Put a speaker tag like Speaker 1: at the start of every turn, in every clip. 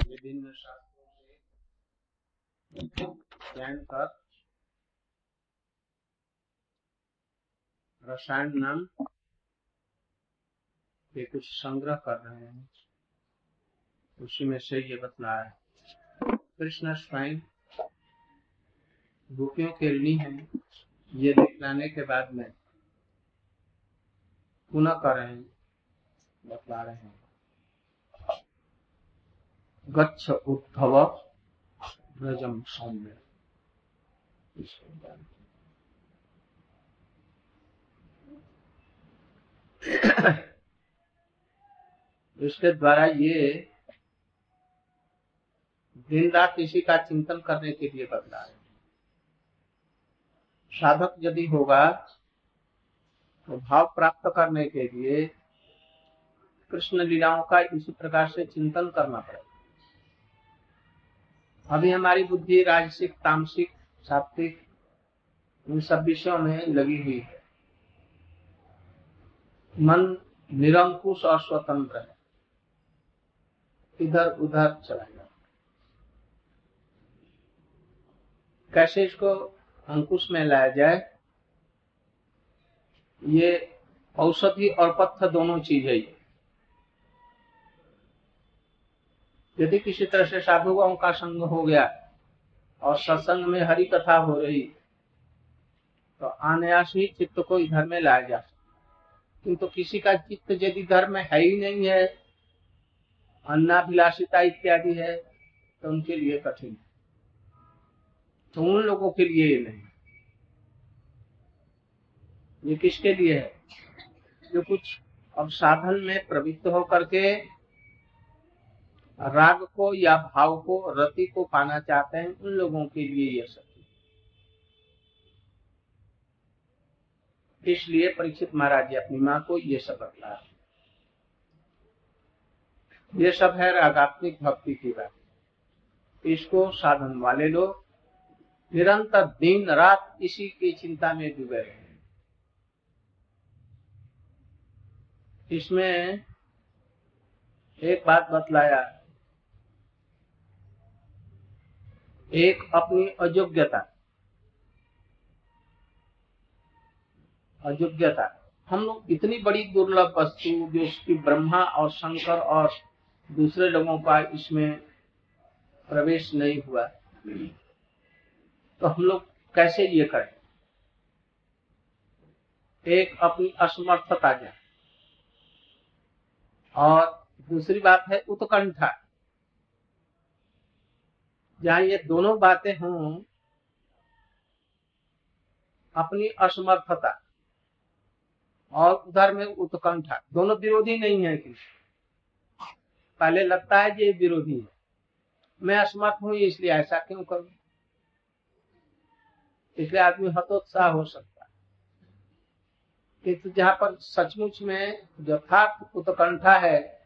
Speaker 1: विभिन्न शास्त्रों से कर रसायन नाम के कुछ संग्रह कर रहे हैं उसी में से ये बतला है कृष्ण स्वयं गोपियों के ऋणी है ये दिखलाने के बाद में पुनः कर रहे हैं बतला रहे हैं। गच्छ उद्धव ब्रजम सौम्य। इसके द्वारा ये दिन रात इसी का चिंतन करने के लिए बदला रहे साधक यदि होगा तो भाव प्राप्त करने के लिए कृष्ण लीलाओं का इसी प्रकार से चिंतन करना पड़ेगा अभी हमारी बुद्धि, राजसिक, तामसिक, सात्विक, इन सब विषयों में लगी हुई है। मन निरंकुश और स्वतंत्र है। इधर उधर चला जाता कैसे इसको अंकुश में लाया जाए? ये औषधि और पत्थ दोनों चीज़ है ये। यदि किसी तरह से साधुओं का संग हो गया और सत्संग में हरि कथा हो रही तो अनायास ही चित्त को इधर में लाया जा सकता किंतु किसी का चित्त यदि धर्म में है ही नहीं है, अन्नाभिलाषिता इत्यादि है तो उनके लिए कठिन है। तो उन लोगों के लिए नहीं। ये किसके लिए है? जो कुछ अब साधन में प्रवृत्त होकर के राग को या भाव को, रति को पाना चाहते हैं, उन लोगों के लिए यह सब इसलिए परीक्षित महाराज अपनी माँ को यह सब बतला ये सब है रागात्मिक भक्ति की बात। इसको साधन वाले लोग निरंतर दिन रात इसी की चिंता में डूबे रहे इसमें एक बात बतलाया एक अपनी अयोग्यता। अयोग्यता। हम लोग इतनी बड़ी दुर्लभ वस्तु, जो उसकी ब्रह्मा और शंकर और दूसरे लोगों का इसमें प्रवेश नहीं हुआ तो हम लोग कैसे ये करें? एक अपनी असमर्थता और दूसरी बात है उत्कंठा। जहाँ ये दोनों बातें हों, अपनी असमर्थता और उधर में उत्कंठा, दोनों विरोधी नहीं है कि पहले लगता है ये विरोधी है। मैं असमर्थ हूँ इसलिए ऐसा क्यों करूँ? इसलिए आदमी हतोत्साह हो सकता है। किंतु जहाँ पर सचमुच में यथार्थ उत्कंठा है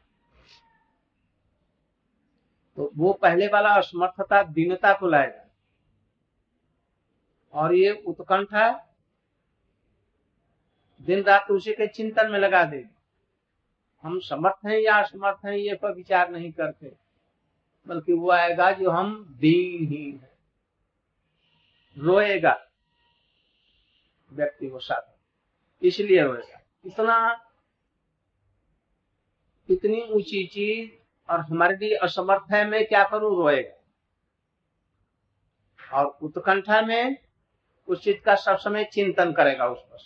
Speaker 1: तो वो पहले वाला असमर्थता दीनता को लाएगा और ये उत्कंठा दिन रात उसी के चिंतन में लगा देगी हम समर्थ हैं या असमर्थ हैं, ये पर विचार नहीं करते। बल्कि वो आएगा जो हम दीन ही है। रोएगा। व्यक्ति को साथ। इसलिए रोएगा। इतना, इतनी ऊँची चीज़ और हमारे लिए असमर्थ है, मैं क्या करूँ? रोएगा। और उत्कंठा में उस चीज़ का सब समय चिंतन करेगा उस पर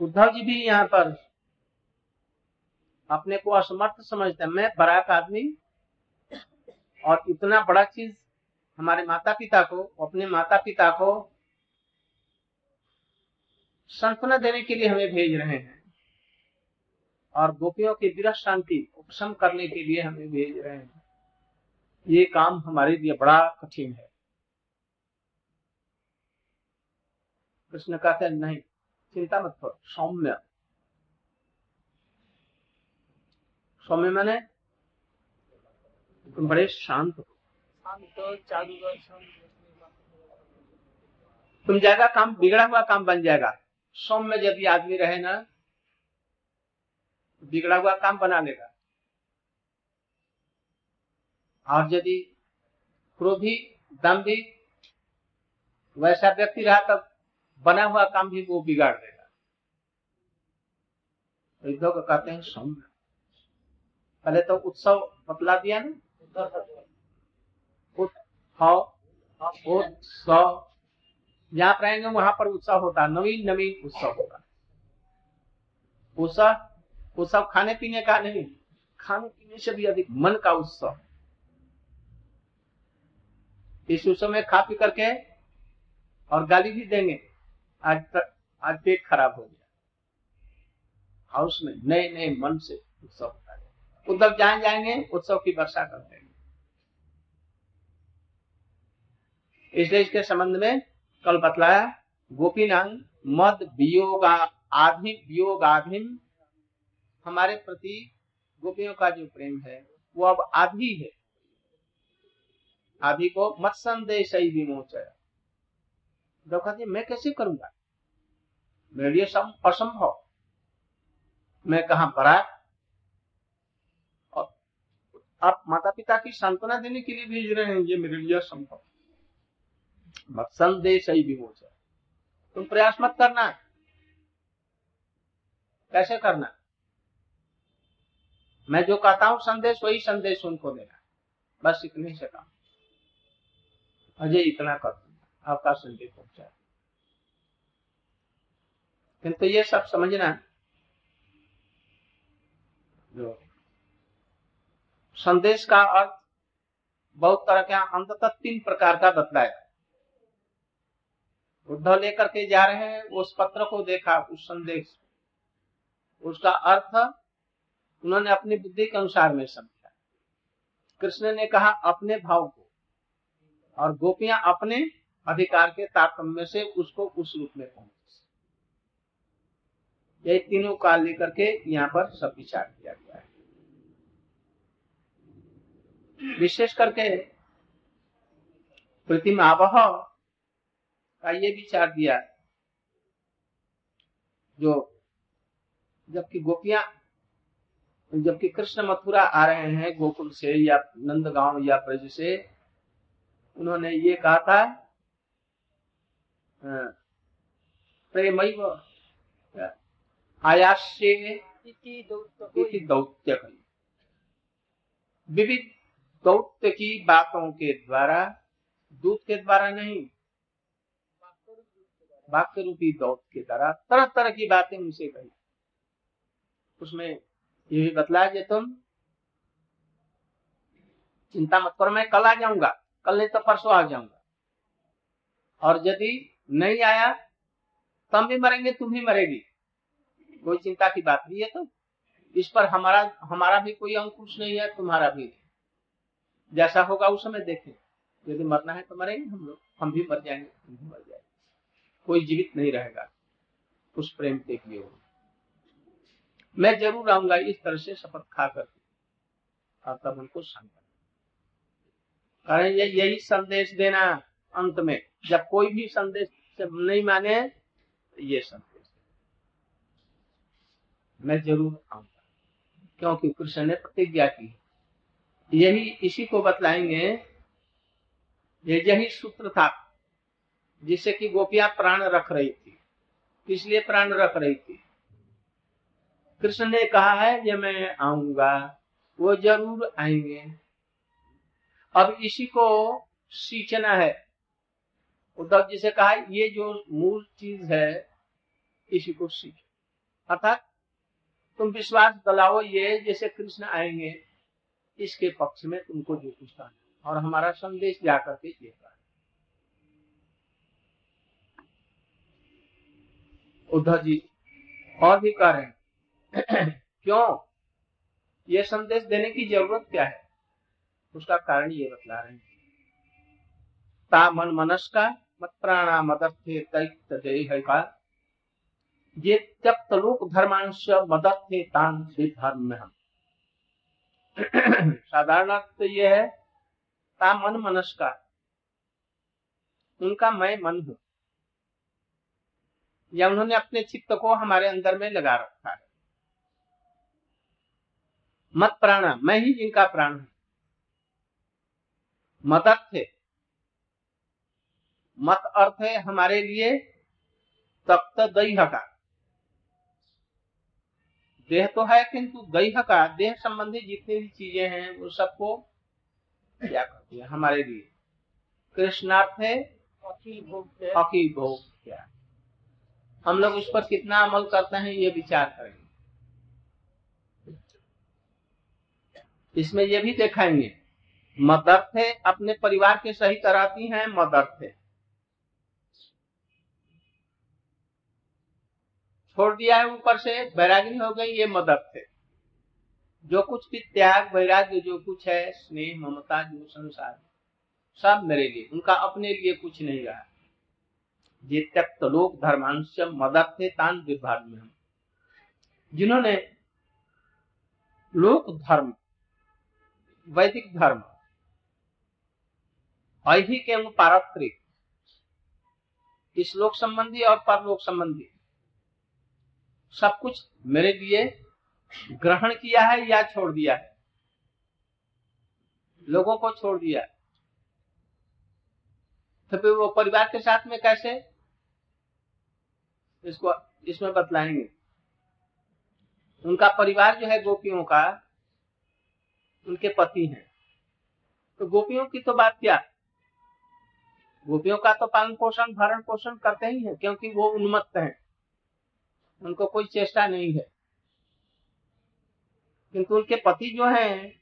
Speaker 1: उद्धव जी भी यहाँ पर अपने को असमर्थ समझते मैं बराक आदमी और इतना बड़ा चीज़ हमारे माता पिता को, अपने माता पिता को सांत्वना देने के लिए हमें भेज रहे हैं। और गोपियों की विरह शांति उपशम करने के लिए हमें भेज रहे हैं। ये काम हमारे लिए बड़ा कठिन है। कृष्ण कहते हैं नहीं चिंता मत करो सौम्य। सौम्य मैंने तुम बड़े शांत हो। तुम जाएगा काम बिगड़ा हुआ काम बन जाएगा। सौम्य यदि आदमी रहे ना बिगड़ा हुआ काम बना लेगा और यदि क्रोधी दम्भी वैसा व्यक्ति रहा, तब बना हुआ काम भी वो बिगाड़ देगा। तो कहते हैं सौम्य पहले तो उत्सव बतला दिया ना। उत्सव जहाँ रहेंगे वहाँ पर उत्सव होता नवीन नवीन उत्सव होगा उत्सव उत्सव खाने पीने का नहीं। खाने पीने से भी अधिक मन का उत्सव। इस उत्सव में खा पी करके और गाली भी देंगे। आज तक आज पेट खराब हो गया। हाउस में नए नए मन से उत्सव होता है। उद्धव जहाँ जाएँगे, उत्सव की वर्षा कर देंगे। इसलिए इसके संबंध में कल बतलाया गोपीनांग मद वियोगा आधि, वियोगाधीन हमारे प्रति गोपियों का जो प्रेम है, वो अब आधी है। आदि को मत संदेश विमोचय। जी, मैं कैसे करूँगा? मेरे लिए सम, असंभव। मैं कहा बड़ा और आप माता पिता की सांत्वना देने के लिए भेज रहे हैं, ये मेरे लिए असंभव। मत संदेश विमोचय। तुम प्रयास मत करना। कैसे करना? मैं जो कहता हूँ, संदेश, वही संदेश उनको देना बस इतने से काम अजय, इतना कर आपका संदेश पहुँचा। किंतु ये सब समझना जो संदेश का अर्थ बहुत तरह के अंततः तीन प्रकार का बतलाया। उद्धव लेकर के जा रहे हैं, उस पत्र को देखा, उस संदेश उसका अर्थ उन्होंने अपनी बुद्धि के अनुसार में समझा। कृष्ण ने कहा, अपने भाव को और गोपियाँ अपने अधिकार के तारतम्य से उसको उस रूप में पहुँचे। ये तीनों काल लेकर के यहाँ पर सब विचार किया गया है। विशेष करके प्रतिमा आबह का ये विचार दिया, जो जबकि गोपियाँ जबकि कृष्ण मथुरा आ रहे हैं गोकुल से या नंदगांव या ब्रज से उन्होंने ये कहा था प्रेम दौत्य विविध दौत्य की बातों के द्वारा दूत के द्वारा नहीं वाक्य रूपी दौत के द्वारा तरह तरह की बातें उनसे कही। उसमें ये भी बतलाया कि तुम। चिंता मत करो, मैं कल आ जाऊँगा। कल नहीं तो परसों आ जाऊँगा। और यदि नहीं आया तुम भी मरेंगे, तुम भी मरेगी। कोई चिंता की बात नहीं है तो। इस पर हमारा हमारा भी कोई अंकुश नहीं है, तुम्हारा भी जैसा होगा उस समय देखें। यदि मरना है तो मरेंगे हम लोग। हम भी मर जाएँगे, तुम भी मर जाएँगे। कोई जीवित नहीं रहेगा। उस प्रेम के लिए। मैं ज़रूर आऊँगा इस तरह से शपथ खा कर और तब उनको शांत ये, यही संदेश देना अंत में। जब कोई भी संदेश नहीं माने, ये संदेश। मैं ज़रूर आऊँगा। क्योंकि कृष्ण ने प्रतिज्ञा की। यही इसी को बतलाएँगे। ये यही सूत्र था, जिससे कि गोपियाँ प्राण रख रही थी। इसलिए प्राण रख रही थी? कृष्ण ने कहा है, ये मैं आऊँगा, वो ज़रूर आएँगे। अब इसी को सींचना है। उद्धव जी से कहा, ये जो मूल चीज़ है, इसी को सीख अर्थात तुम विश्वास दलाओ, ये जैसे कृष्ण आएँगे, इसके पक्ष में तुमको जो कुछ और हमारा संदेश जाकर के ये कहा। उद्धव जी और भी कह रहे हैं। क्यों? ये संदेश देने की ज़रूरत क्या है? उसका कारण ये बतला रहे हैं। ता मन मनस का मत प्राणा मदर्थे दैत्य का। ये त्यक्त लोक धर्मांश मदर्थे तान धर्म में हम साधारण तो ये है, ता मन मनस का उनका मैं मन हूँ। या उन्होंने अपने चित्त को हमारे अंदर में लगा रखा है। मत प्राणा मैं ही जिनका प्राण हूँ। मदत थे मत अर्थ है हमारे लिए तप्त दह का देह तो है किंतु दह का देह संबंधी जितनी भी चीज़ें हैं वो सबको क्या करती है? हमारे लिए। कृष्णार्थ है अकील भोग क्या? हम लोग उस पर कितना अमल करते हैं ये विचार करेंगे। इसमें ये भी देखेंगे मदर्थ अपने परिवार के सही कराती हैं मदर्थ छोड़ दिया है ऊपर से, वैराग्य हो गई, ये मदर्थ है। जो कुछ भी त्याग, वैराग्य, जो कुछ है, स्नेह, ममता, जो संसार, सब मेरे लिए, उनका अपने लिए कुछ नहीं रहा। ये त्यक्त लोक धर्मांश, मदद थे तान विभाग में। जिन्होंने लोक धर्म वैदिक धर्म। ऐहिक एवं पारत्रिक इस लोक संबंधी और परलोक संबंधी। सब कुछ मेरे लिए ग्रहण किया है या छोड़ दिया है? लोगों को छोड़ दिया तो फिर वो परिवार के साथ में कैसे? इसको, इसमें बतलाएँगे। उनका परिवार जो है गोपियों का उनके पति हैं। तो गोपियों की तो बात क्या गोपियों का तो पालन पोषण भरण पोषण करते ही है क्योंकि वो उन्मत्त हैं। उनको कोई चेष्टा नहीं है। किंतु उनके पति जो हैं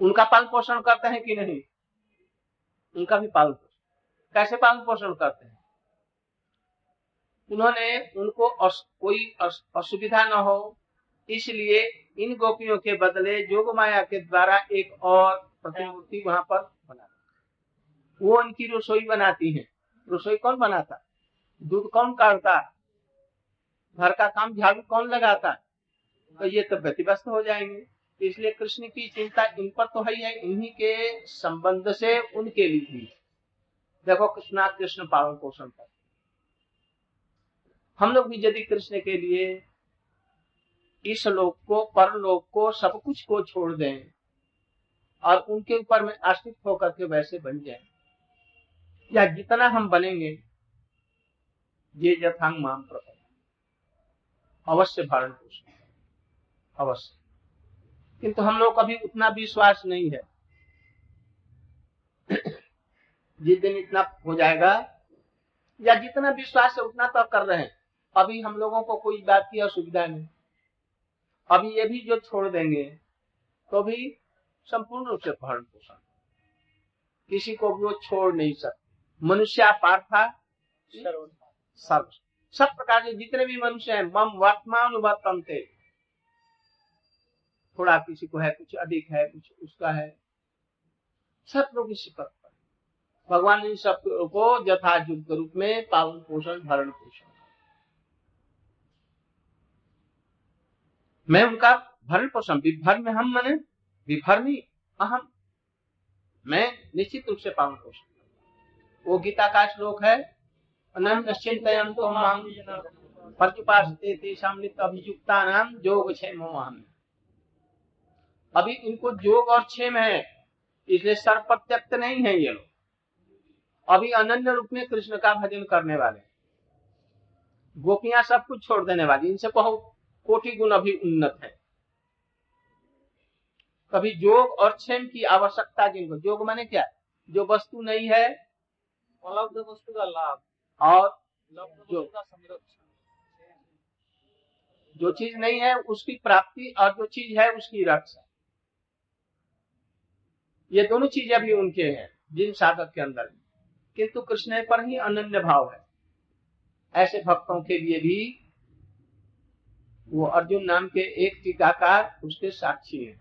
Speaker 1: उनका पालन पोषण करते हैं कि नहीं? उनका भी पालन पोषण। कैसे पालन पोषण करते हैं? उन्होंने उनको अस, कोई अस, असुविधा न हो इसलिए इन गोपियों के बदले जोग माया के द्वारा एक और प्रतिमूर्ति वहाँ पर बना वो उनकी रसोई बनाती है। रसोई कौन बनाता? दूध कौन काटता? घर का काम झाड़ू कौन लगाता? तो ये तो व्यतिव्यस्त हो जाएँगे। इसलिए कृष्ण की चिंता इन पर तो है इन्हीं के संबंध से उनके लिए भी। देखो कृष्णा, कृष्ण पालन पोषण कर हम लोग भी यदि कृष्ण के लिए इस लोक को, परलोक को, सब कुछ को छोड़ दें और उनके ऊपर में आश्रित होकर के वैसे बन जाए। या जितना हम बनेंगे, ये यथांग माम प्रकट अवश्य भरण पोषण अवश्य। किंतु हम लोग कभी उतना विश्वास नहीं है। जिस दिन इतना हो जाएगा, या जितना विश्वास है उतना तो कर रहे हैं। अभी हम लोगों को कोई बात की असुविधा नहीं। अभी ये भी जो छोड़ देंगे तो भी संपूर्ण रूप से भरण पोषण। किसी को भी वो छोड़ नहीं सकते। मनुष्य पार्था सर्व सब प्रकार के जितने भी मनुष्य हैं मम वर्तमान वर्तनते थोड़ा किसी को है कुछ अधिक है कुछ उसका है। सब लोग इसी पर भगवान ने सबको यथा युग रूप में पालन पोषण भरण पोषण। मैं उनका भरण पोषण, विभर में हम मने विभरमी अहम। मैं निश्चित रूप से पालन पोषण। वो गीता का श्लोक है अभियुक्ता नाम योग अभी इनको जोग और क्षेम है, इसलिए सर्वप्रत्यक्त नहीं है ये लोग। अभी अनन्य रूप में कृष्ण का भजन करने वाले। गोपियाँ सब कुछ छोड़ देने वाली, इनसे बहुत कोटि गुण अभी उन्नत है। कभी जोग और क्षेम की आवश्यकता जिनको जोग माने क्या? जो वस्तु नहीं है उपलब्ध वस्तु का लाभ। और जो जो चीज़ नहीं है उसकी प्राप्ति और जो चीज़ है उसकी रक्षा। ये दोनों चीज़ें भी उनके हैं जिन साधक के अंदर। किंतु कृष्ण पर ही अनन्य भाव है। ऐसे भक्तों के लिए भी वो अर्जुन नाम के एक टीकाकार उसके साक्षी हैं।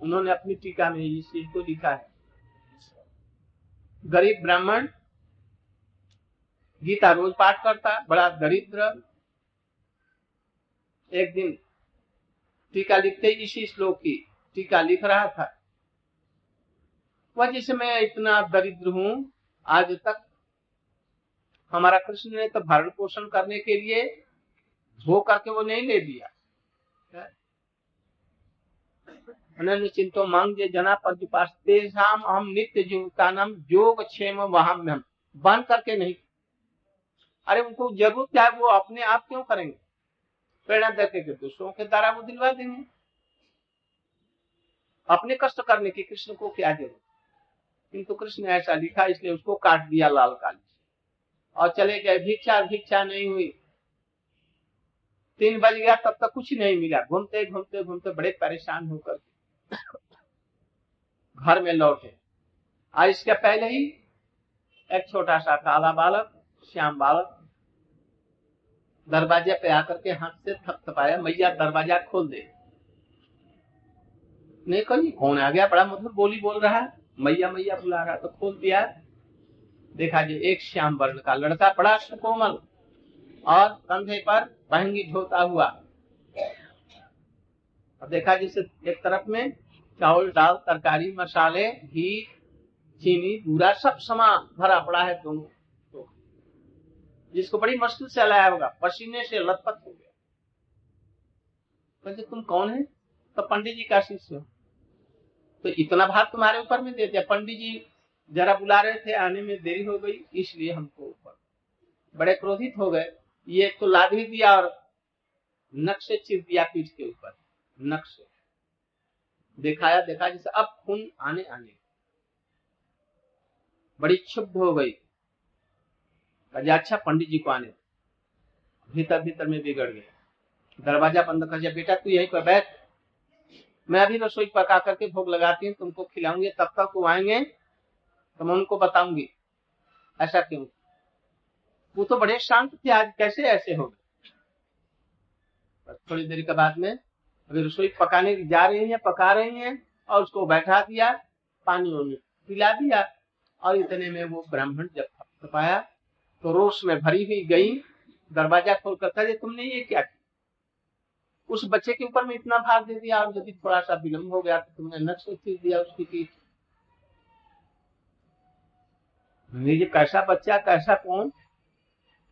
Speaker 1: उन्होंने अपनी टीका में इस चीज़ को लिखा है। गरीब ब्राह्मण, गीता रोज पाठ करता, बड़ा दरिद्र। एक दिन टीका लिखते इसी श्लोक की टीका लिख रहा था। वह जिसे मैं इतना दरिद्र हूँ, आज तक हमारा कृष्ण ने तो भरण पोषण करने के लिए धो करके वो नहीं ले दिया अनन्य चिंतो मांग जना पर तेषाम हम नित्य जीवतानम योग क्षेम वहाँ हम बंद करके नहीं। अरे उनको ज़रूरत क्या है, वो अपने आप क्यों करेंगे? प्रेरणा देते के दूसरों के द्वारा वो दिलवा देंगे। अपने कष्ट करने की कृष्ण को क्या ज़रूरत? किंतु कृष्ण ने ऐसा लिखा, इसलिए उसको काट दिया लाल काली और चले गए, भिक्षा भिक्षा नहीं हुई। तीन बज गया, तब तक कुछ नहीं मिला। घूमते घूमते घूमते बड़े परेशान होकर घर में लौटे। और इसके पहले ही एक छोटा सा काला बालक, श्याम बालक, दरवाजे पे आकर के हाथ से थपथपाया मैया, दरवाज़ा खोल दे। नहीं कहीं कौन आ गया? बड़ा मधुर बोली बोल रहा है। मैया मैया, बुला रहा तो खोल दिया। देखा जी, एक श्याम वर्ण का लड़का, बड़ा सुकोमल और कंधे पर बहंगी ढोता हुआ। और देखा जिसे एक तरफ़ में चावल दाल, तरकारी, मसाले, घी, चीनी पूरा सब सामान भरा पड़ा है दोनों तो जिसको बड़ी मुश्किल से लाया होगा, पसीने से लथपथ हो गया। तुम कौन है? तो पंडित जी का शिष्य तो इतना भार तुम्हारे ऊपर में दे दिया। पंडित जी जरा बुला रहे थे, आने में देरी हो गई, इसलिए हमको ऊपर बड़े क्रोधित हो गए। ये तो लाद ही दिया और नक्शे चिर दिया पीठ के ऊपर। नक्शे। दिखाया, देखा जैसे अब खून आने आने। बड़ी क्षुब्ध हो गई। अच्छा पंडित जी को आने भीतर भीतर में बिगड़ गया। दरवाज़ा बंद कर दिया, बेटा, तू यहीं पर बैठ। मैं अभी रसोई पका करके भोग लगाती हूँ, तुमको खिलाऊँगी, तब तक वो आएँगे तो मैं उनको बताऊँगी। ऐसा क्यों? वो तो बड़े शांत थे आज कैसे ऐसे हो गए? थोड़ी देर के बाद में अभी रसोई पकाने जा रही है, पका रही हैं, और उसको बैठा दिया पानी उन्हें पिला दिया, और इतने में वो ब्राह्मण जब पाया तो रोष में भरी हुई गई, दरवाज़ा खोल कर तुमने ये क्या किया? उस बच्चे के ऊपर में इतना भार दे दिया, और यदि थोड़ा सा विलम्ब हो गया तो तुमने नक्श चीज़ दिया उसकी पीठ। कैसा बच्चा, कैसा कौन?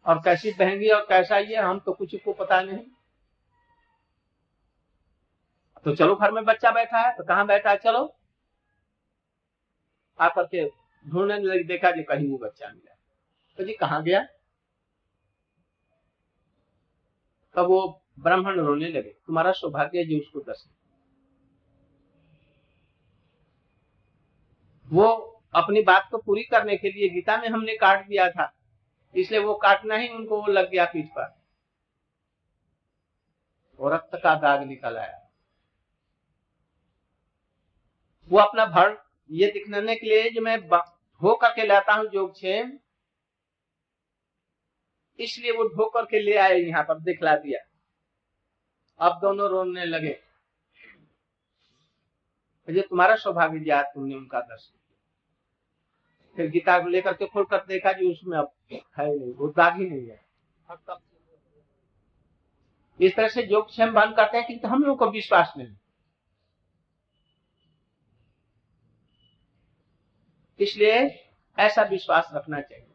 Speaker 1: और कैसी बहंगी और कैसा ये, हम तो कुछ को पता नहीं। तो चलो घर में बच्चा बैठा है तो कहाँ बैठा है? चलो। आकर के ढूँढने लगी, देखा जी कहीं वो बच्चा मिला तो जी कहा गया? तब वो ब्राह्मण रोने लगे। तुम्हारा सौभाग्य जी उसको दर्शन। वो अपनी बात को पूरी करने के लिए गीता में हमने काट दिया था। इसलिए वो काटना ही उनको वो लग गया पीठ पर। और रक्त का दाग निकल आया। वो अपना भर ये दिखने के लिए जो मैं धो करके लाता हूँ जोग क्षेम इसलिए वो धो करके ले आए यहाँ पर, दिखला दिया। अब दोनों रोने लगे। ये तुम्हारा सौभाग्य दिया तुमने उनका दर्शन फिर गीता को लेकर के खोल कर देखा जी उसमें अब है नहीं वो दाग ही नहीं है। इस तरह से जो क्षम बंद करते हैं किंतु हम लोग को विश्वास नहीं। इसलिए ऐसा विश्वास रखना चाहिए।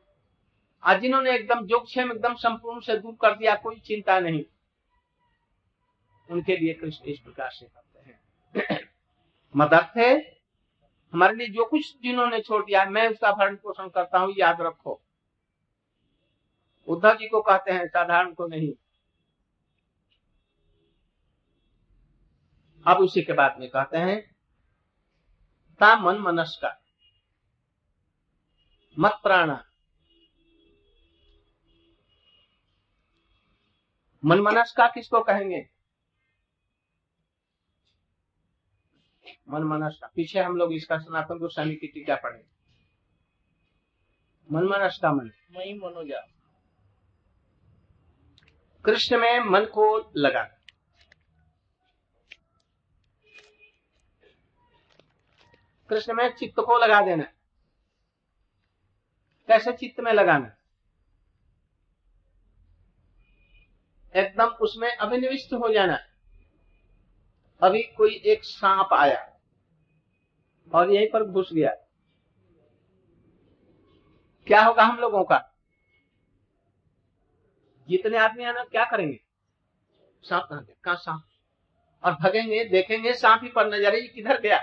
Speaker 1: आज जिन्होंने एकदम जोगक्षेम एकदम संपूर्ण से दूर कर दिया कोई चिंता नहीं। उनके लिए कृष्ण इस प्रकार से करते हैं। मदर्थ है हमारे लिए जो कुछ जिन्होंने छोड़ दिया मैं उसका भरण पोषण करता हूँ, याद रखो। उद्धव जी को कहते हैं, साधारण को नहीं। अब उसी के बाद में कहते हैं, ता मन मनस का मत प्राणा। मन मनस का किसको कहेंगे? मन मनस्का पीछे हम लोग इसका सनातन गोस्वामी की टीका पढ़े मन मनस्का मन।
Speaker 2: मई मनोजा।
Speaker 1: कृष्ण में मन को लगा। कृष्ण में चित्त को लगा देना। कैसे चित्त में लगाना? एकदम उसमें अभिनिविष्ट हो जाना। अभी कोई एक सांप आया। और यहीं पर घुस गया। क्या होगा हम लोगों का? जितने आदमी है ना, क्या करेंगे? सांप कहा सांप? और भगेंगे, देखेंगे, सांप ही पर नज़र ही किधर गया?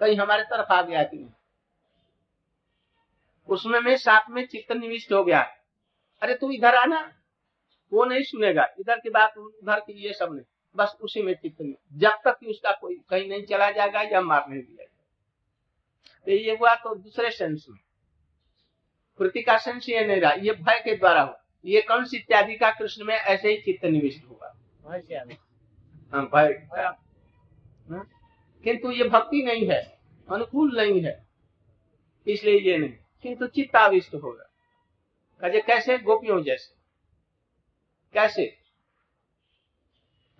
Speaker 1: कहीं हमारे तरफ़ आ गया कि नहीं उसमें में सांप में चित्त निविष्ट हो गया। अरे तू इधर आना वो नहीं सुनेगा। इधर की बात, उधर की ये सब नहीं। बस उसी में चित्त जब तक कि उसका कोई कहीं नहीं चला जाएगा या मार नहीं दिया तो ये हुआ तो दूसरे सेंस में। कृति का सेंस ये नहीं रहा ये भय के द्वारा हो ये कौन सी इत्यादि का कृष्ण में ऐसे ही चित्त निविष्ट हुआ? हाँ? भय। हाँ? किंतु ये भक्ति नहीं है अनुकूल नहीं है इसलिए ये नहीं। किंतु चित्ताविष्ट होगा कहे कैसे? गोपियों जैसे। कैसे?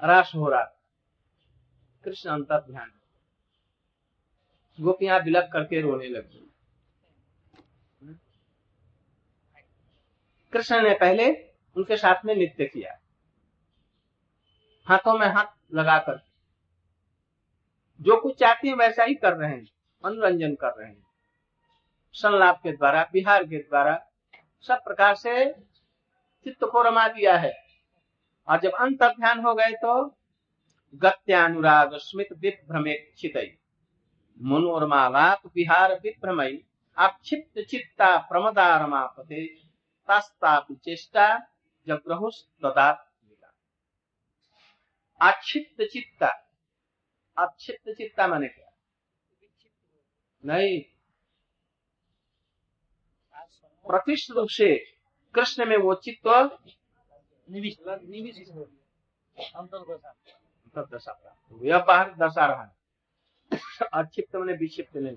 Speaker 1: रास हो रहा। कृष्ण अंतर ध्यान गोपियाँ बिलक करके रोने लगी। कृष्ण ने पहले उनके साथ में नृत्य किया। हाथों में हाथ लगाकर। जो कुछ चाहती हैं वैसा ही कर रहे हैं, मनोरंजन कर रहे हैं। संलाप के द्वारा, बिहार के द्वारा सब प्रकार से चित्त को रमा दिया है। और जब अंत ध्यान हो गए तो गत्यानुराग स्मित विभ्रमित मनोरमालाप विहार आक्षिप्त चित्ता प्रमदा रमापते तास्तापि चेष्टा आक्षिप्त चित्ता। आक्षिप्त चित्ता माने क्या? नहीं। प्रतिष्ठ रूप से कृष्ण में वो चित्त यह बाहर दर्शा रहा है अक्षिप्त मैंने विक्षिप्त नहीं।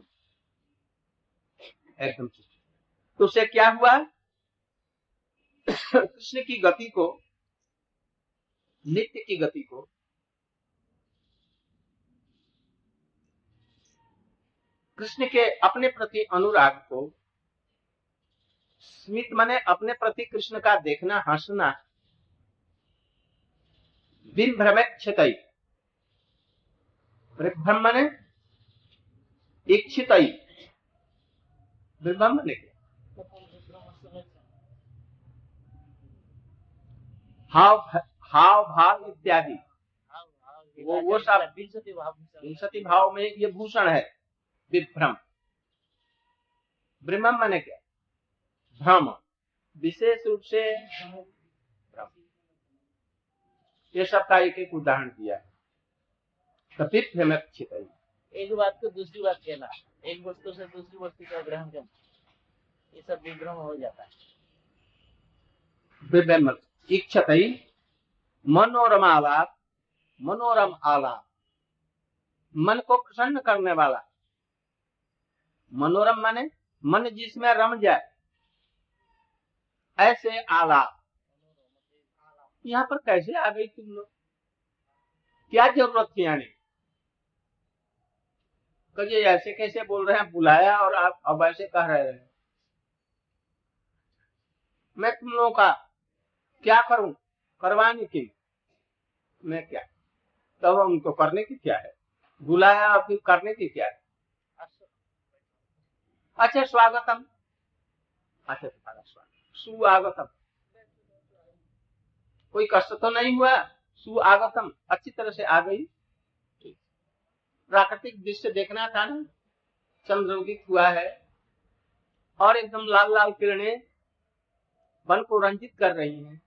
Speaker 1: एकदम तो उसे क्या हुआ? कृष्ण की गति को, नित्य की गति को, कृष्ण के अपने प्रति अनुराग को, स्मित माने अपने प्रति कृष्ण का देखना, हंसना बिन भ्रम क्षतई। भ्रम माने इच्छित माने हाव हाव भाव इत्यादि। वो वो सब विंशति भाव में ये भूषण है। विभ्रम। ब्रह्म माने क्या? भ्रम। विशेष रूप से ये सब का एक एक उदाहरण दिया कथित भ्रमित
Speaker 2: एक बात को दूसरी बात कहना, एक वस्तु से दूसरी वस्तु का ग्रहण करना, ये सब विभ्रम हो जाता है।
Speaker 1: इच्छत मनोरम आलाप मनोरम आलाप, मन को प्रसन्न करने वाला। मनोरम माने, मन जिसमें रम जाए, ऐसे आलाप। यहाँ पर कैसे आ गई तुम लोग? क्या ज़रूरत थी आने कहिए ऐसे कैसे बोल रहे हैं? बुलाया और आप अब ऐसे कह रहे हैं। मैं तुम लोगों का क्या करूँ? करवाने की मैं क्या? तब तो उनको करने की क्या है? बुलाया और फिर करने की क्या है? अच्छा स्वागतम। अच्छा तुम्हारा स्वागत। सुआगतम। कोई कष्ट तो नहीं हुआ? सुआगतम। अच्छी तरह से आ गई। प्राकृतिक दृश्य देखना था ना? चंद्रोदित हुआ है और एकदम लाल लाल किरणें वन को रंजित कर रही हैं।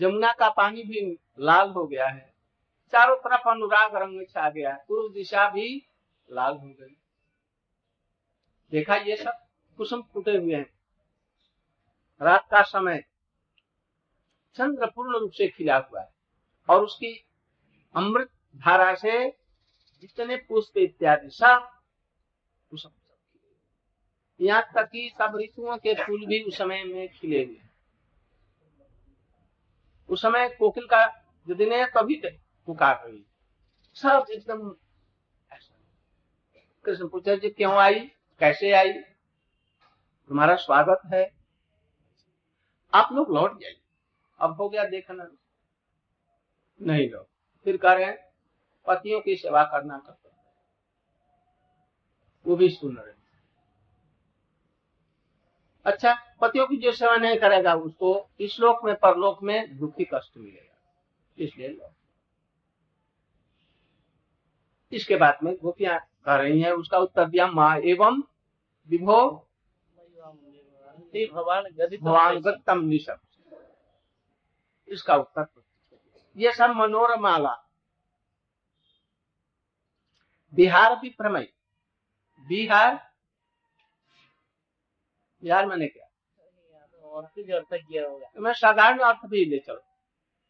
Speaker 1: जमुना का पानी भी लाल हो गया है। चारों तरफ़ अनुराग रंग छा गया। है पूर्व दिशा भी लाल हो गई। देखा ये सब? कुसुम फूटे हुए हैं। रात का समय चंद्र पूर्ण रूप से खिला हुआ है और उसकी अमृत धारा से जितने पुष्प इत्यादि सब कुसुम यहाँ तक कि सब ऋतुओं के फूल भी उस समय में खिले हुए उस समय कोकिल का जो दिन है तभी पुकार रही। सब एकदम कृष्ण पूछा जी क्यों आई? कैसे आई? तुम्हारा स्वागत है। आप लोग लौट जाइए। अब हो गया देखना। नहीं लो फिर कह रहे पतियों की सेवा करना करते वो भी सुन रहे अच्छा पतियों की जो सेवा नहीं करेगा उसको इस लोक में परलोक में दुखी कष्ट मिलेगा। इसलिए इसके बाद में गोपियाँ कह रही है उसका उत्तर दिया माँ एवं विभो
Speaker 2: भगवान
Speaker 1: गतम निशब इसका उत्तर ये सब मनोरमाला बिहार भी प्रमय। बिहार बिहार मैंने क्या?
Speaker 2: अर्थ
Speaker 1: तो मैं साधारण अर्थ भी ले चलो।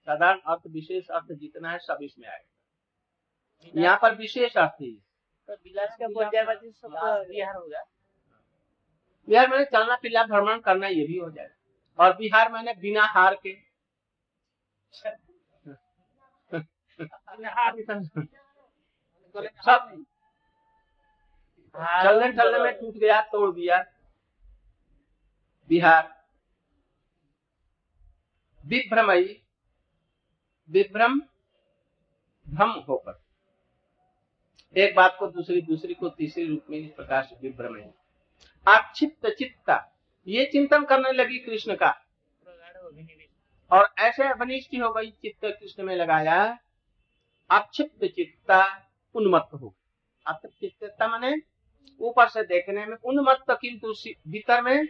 Speaker 1: साधारण अर्थ विशेष अर्थ जितना है सब इसमें आएगा। यहाँ पर विशेष अर्थ ही।
Speaker 2: तो विलास का तो बिहार होगा।
Speaker 1: बिहार मैंने चलना फिरना भ्रमण करना ये भी हो जाएगा। और बिहार मैंने बिना हार के। सब चलने चलने में टूट गया तोड़ दिया। बिहार। विभ्रमयी। विभ्रम भ्रम होकर। एक बात को दूसरी दूसरी को तीसरी रूप में इस प्रकार से विभ्रमयी। आक्षिप्त चित्ता ये चिंतन करने लगी कृष्ण का। और ऐसे अनिष्ट हो गई चित्त कृष्ण में लगाया। अक्षिप्त चित्ता उन्मत्त हो गई माने ऊपर से देखने में उन्मत्त किंतु भीतर में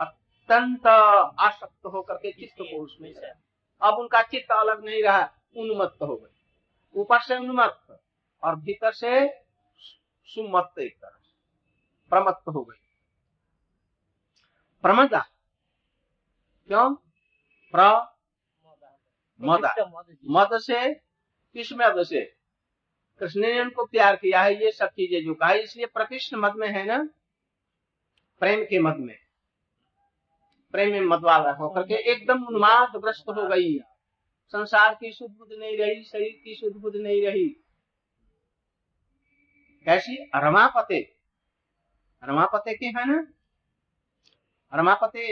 Speaker 1: अत्यंत आसक्त होकर के चित्त को उसमें अब उनका चित्त अलग नहीं रहा उन्मत्त हो गई ऊपर से उन्मत्त और भीतर से सुमत्त एक तरह से प्रमत्त हो गई प्रमदा। क्यों? प्र मदा।
Speaker 2: मद।
Speaker 1: मद से किस मद से? कृष्ण ने उनको प्यार किया है ये सब चीज़ें है, इसलिए प्रकृष्ण मद में है ना? प्रेम के मत में। प्रेम में मद वाला होकर के एकदम उन्माद ग्रस्त हो गई। संसार की शुद्ध बुद्ध नहीं रही शरीर की शुद्ध बुद्ध नहीं रही। कैसी? रमापते रमापते के है ना? रमापते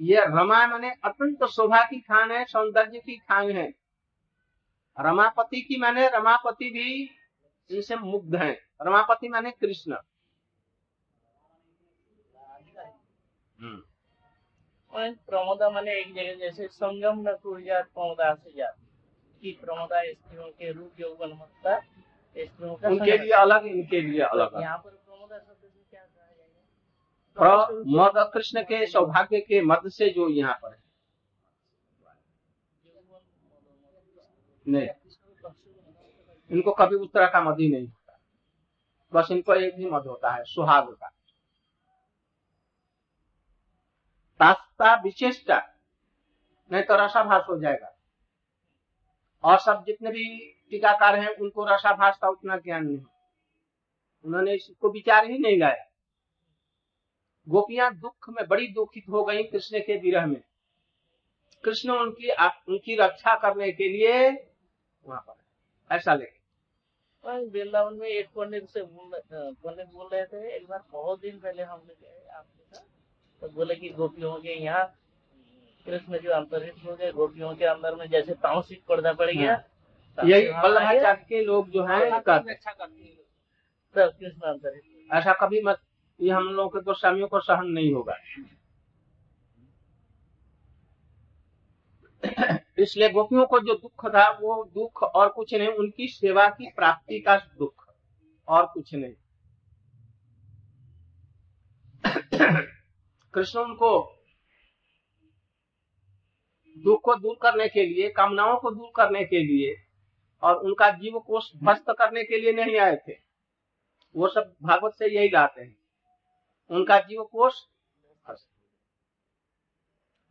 Speaker 1: ये रमा माने अत्यंत शोभा की खान है सौंदर्य की खान है। रमापति की माने रमापति भी इनसे मुग्ध है। रमापति माने कृष्ण। हम्म।
Speaker 2: प्रमोदा माने एक जगह जैसे संगम न टूट जात प्रमोदा से जात। कि प्रमोदा स्त्रियों के रूप यौवन मत्ता स्त्रियों का
Speaker 1: उनके लिए अलग इनके लिए अलग।
Speaker 2: तो यहाँ पर प्रमोदा शब्द से क्या कहा जाएगा?
Speaker 1: प्र- मद कृष्ण के सौभाग्य के मद से जो यहाँ पर है। नहीं। इनको कभी उस तरह का मद ही नहीं होता। बस इनको एक ही मद होता है, सुहाग का तास्ता विशेषता नहीं तो रसाभास हो जाएगा। और सब जितने भी टीकाकार हैं, उनको रसाभास का उतना ज्ञान नहीं। उन्होंने इसको विचार ही नहीं लाया। गोपियाँ दुख में बड़ी दुखित हो गई कृष्ण के विरह में। कृष्ण उनकी उनकी रक्षा करने के लिए वहाँ पर ऐसा लेके।
Speaker 2: वृंदावन में एक पंडित से बोल पंडित बोल रहे थे एक बार बहुत दिन पहले हमने गए आपके साथ। तो बोले कि गोपियों के यहाँ कृष्ण जो अंतरित हो गए गोपियों के अंदर में जैसे तामसिक पर्दा पड़ गया
Speaker 1: यही
Speaker 2: वहाँ आए,
Speaker 1: वल्लभाचार्य के लोग जो है हैं,
Speaker 2: कृष्ण अंतरित
Speaker 1: ऐसा कभी मत ये हम लोगों के गोस्वामियों को सहन नहीं होगा। इसलिए गोपियों को जो दुख था, वो दुख और कुछ नहीं, उनकी सेवा की प्राप्ति का दुख और कुछ नहीं। कृष्ण उनको दुख को दूर करने के लिए, कामनाओं को दूर करने के लिए और उनका जीव को ध्वस्त करने के लिए नहीं आए थे। वो सब भागवत से यही लाते हैं। उनका जीव कोष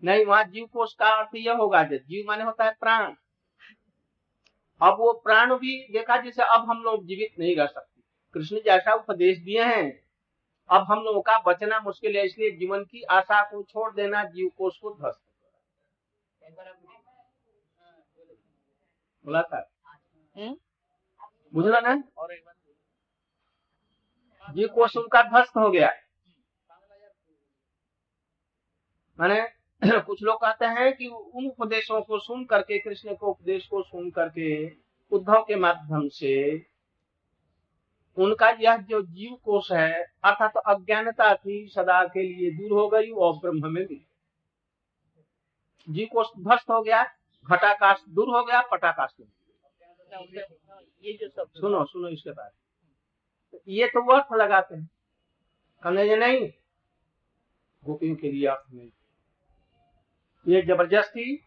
Speaker 1: नहीं वहाँ जीव कोष का अर्थ यह होगा जीव माने होता है प्राण। अब वो प्राण भी देखा जैसे अब हम लोग जीवित नहीं रह सकते। कृष्ण जैसा उपदेश दिए हैं। अब हम लोगों का बचना मुश्किल है इसलिए जीवन की आशा को छोड़ देना जीव कोष को ध्वस्त बोला था।
Speaker 2: हम्म?
Speaker 1: बुझला ना? जीव कोष उनका ध्वस्त हो गया। माने कुछ लोग कहते हैं कि उन उपदेशों को सुन करके, कृष्ण के उपदेश को सुन करके, उद्धव के माध्यम से उनका यह जो जीव कोष है, अर्थात तो अज्ञानता थी सदा के लिए दूर हो गई और ब्रह्म में भी। जीव कोष ध्वस्त हो गया, घटाकाश दूर हो गया, पटाकाश
Speaker 2: ये जो सब
Speaker 1: सुनो सुनो इसके बाद ये तो वो अर्थ लगाते हैं। कहने नहीं। गोपियों के लिए अर्थ नहीं ये ज़बरदस्ती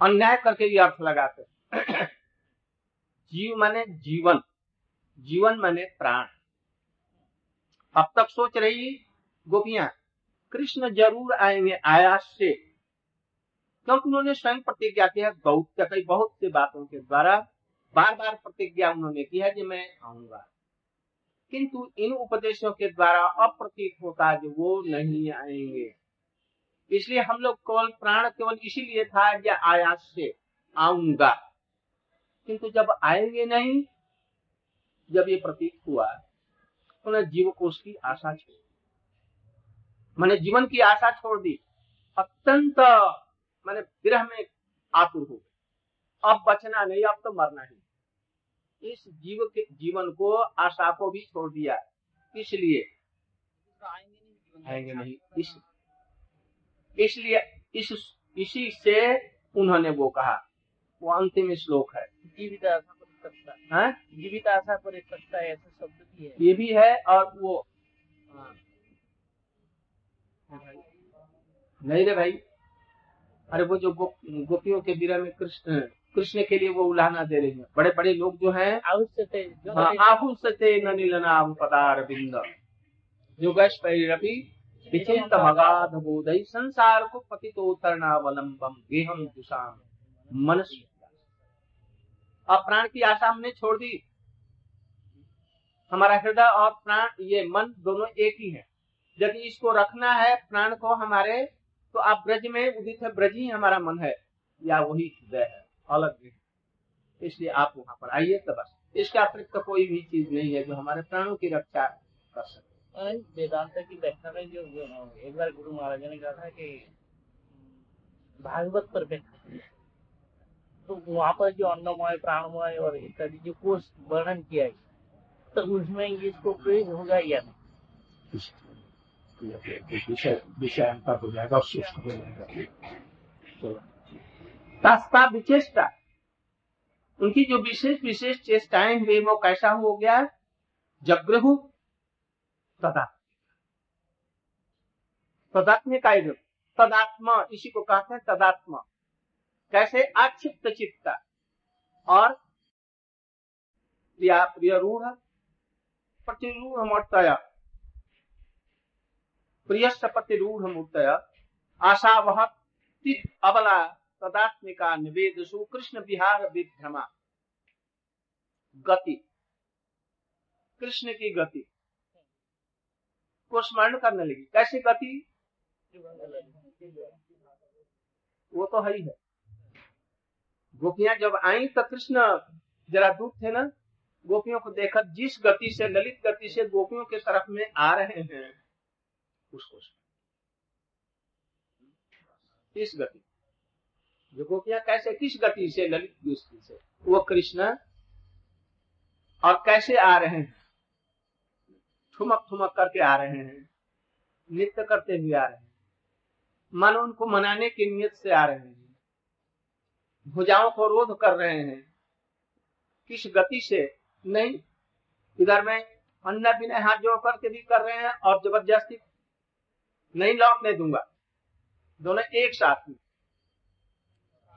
Speaker 1: अन्याय करके ये अर्थ लगाते हैं। जीव माने जीवन जीवन माने प्राण। अब तक सोच रही गोपियाँ, कृष्ण ज़रूर आएँगे आयास से। क्योंकि उन्होंने स्वयं प्रतिज्ञा किया गौत्य कई बहुत से बातों के द्वारा बार बार प्रतिज्ञा उन्होंने की है कि मैं आऊँगा। किंतु इन उपदेशों के द्वारा अप्रतीत होता है कि वो नहीं आएँगे। इसलिए हम लोग केवल प्राण केवल इसीलिए था कि आयास से आऊँगा। किंतु जब आएँगे नहीं जब ये प्रतीत हुआ उन्हें जीव को उसकी आशा छोड़ मैंने जीवन की आशा छोड़ दी। अत्यंत मैंने विरह में आतुर हो गए अब बचना नहीं अब तो मरना ही। इस जीव के जीवन को आशा को भी छोड़ दिया। इसलिए आएँगे नहीं, आएँगे नहीं। इस इसलिए इस इसी से उन्होंने वो कहा। वो अंतिम श्लोक है।
Speaker 2: जीवित आशा पर सकता जीवित आशा पर सकता है ऐसा शब्द भी है।
Speaker 1: ये भी है और वो हाँ। नहीं रे भाई। अरे वो जो गो, गोपियों के विरह में कृष्ण कृष्ण के लिए वो उलाहना दे रही है। बड़े बड़े लोग जो हैं।
Speaker 2: अवश्य थे जो
Speaker 1: हाँ, ननिलनाम पदार बिंद। युगश परिरपि विचिंत मगाध बोधई संसार को पतितोतरणावलंबम गेहम दुषाम मनस। अब प्राण की आशा हमने छोड़ दी। हमारा हृदय और प्राण, ये मन दोनों एक ही है। यदि इसको रखना है प्राण को हमारे तो आप ब्रज में उदित है, ब्रज ही हमारा मन है। या वही हृदय है, अलग नहीं इसलिए आप वहाँ पर आइए तो बस। इसके अतिरिक्त कोई भी चीज़ नहीं है जो हमारे प्राणों की रक्षा कर सके।
Speaker 2: वेदांत की व्याख्या में जो एक बार गुरु महाराज ने कहा था कि भागवत पर व्याख्या तो वहाँ पर जो अन्नमय, प्राणमय और इत्यादि जो कोष वर्णन किया है तो उसमें इसको प्रयोग होगा या नहीं?
Speaker 1: विषय हो जाएगा सूक्ष्म हो जाएगा तास्ता उनकी जो विशेष विशेष चेष्टाएँ हुई वो कैसा हो गया? जग्रहु तदा तदात्म का तदात्मा, इसी को कहते हैं तदात्मा। कैसे आक्षिप्त चित्त और प्रिया प्रिय रूढ़ प्रतिरूढ़ मूर्तय। प्रिय प्रतिरूढ़ मूर्तय। आशा वह अबला तदात्मिका निवेद सु कृष्ण विहार विभ्रमा। गति। कृष्ण की गति। को स्मरण करने लगी। कैसी गति? वो तो है ही गोपियाँ जब आई तो कृष्ण जरा दूर थे ना, गोपियों को देखा, जिस गति से, ललित गति से गोपियों के तरफ़ में आ रहे हैं, उसको इस गति। जो गोपियाँ कैसे, किस गति से, ललित से? वो कृष्ण और कैसे आ रहे हैं? ठुमक ठुमक करके आ रहे हैं नृत्य करते हुए आ रहे हैं मन उनको मनाने की नियत से आ रहे हैं भुजाओं को रोध कर रहे हैं किस गति से? नहीं इधर में अन्ना बिना हाथ जोड़ करके भी कर रहे हैं और ज़बरदस्ती नहीं लौटने दूँगा। दोनों एक साथ में।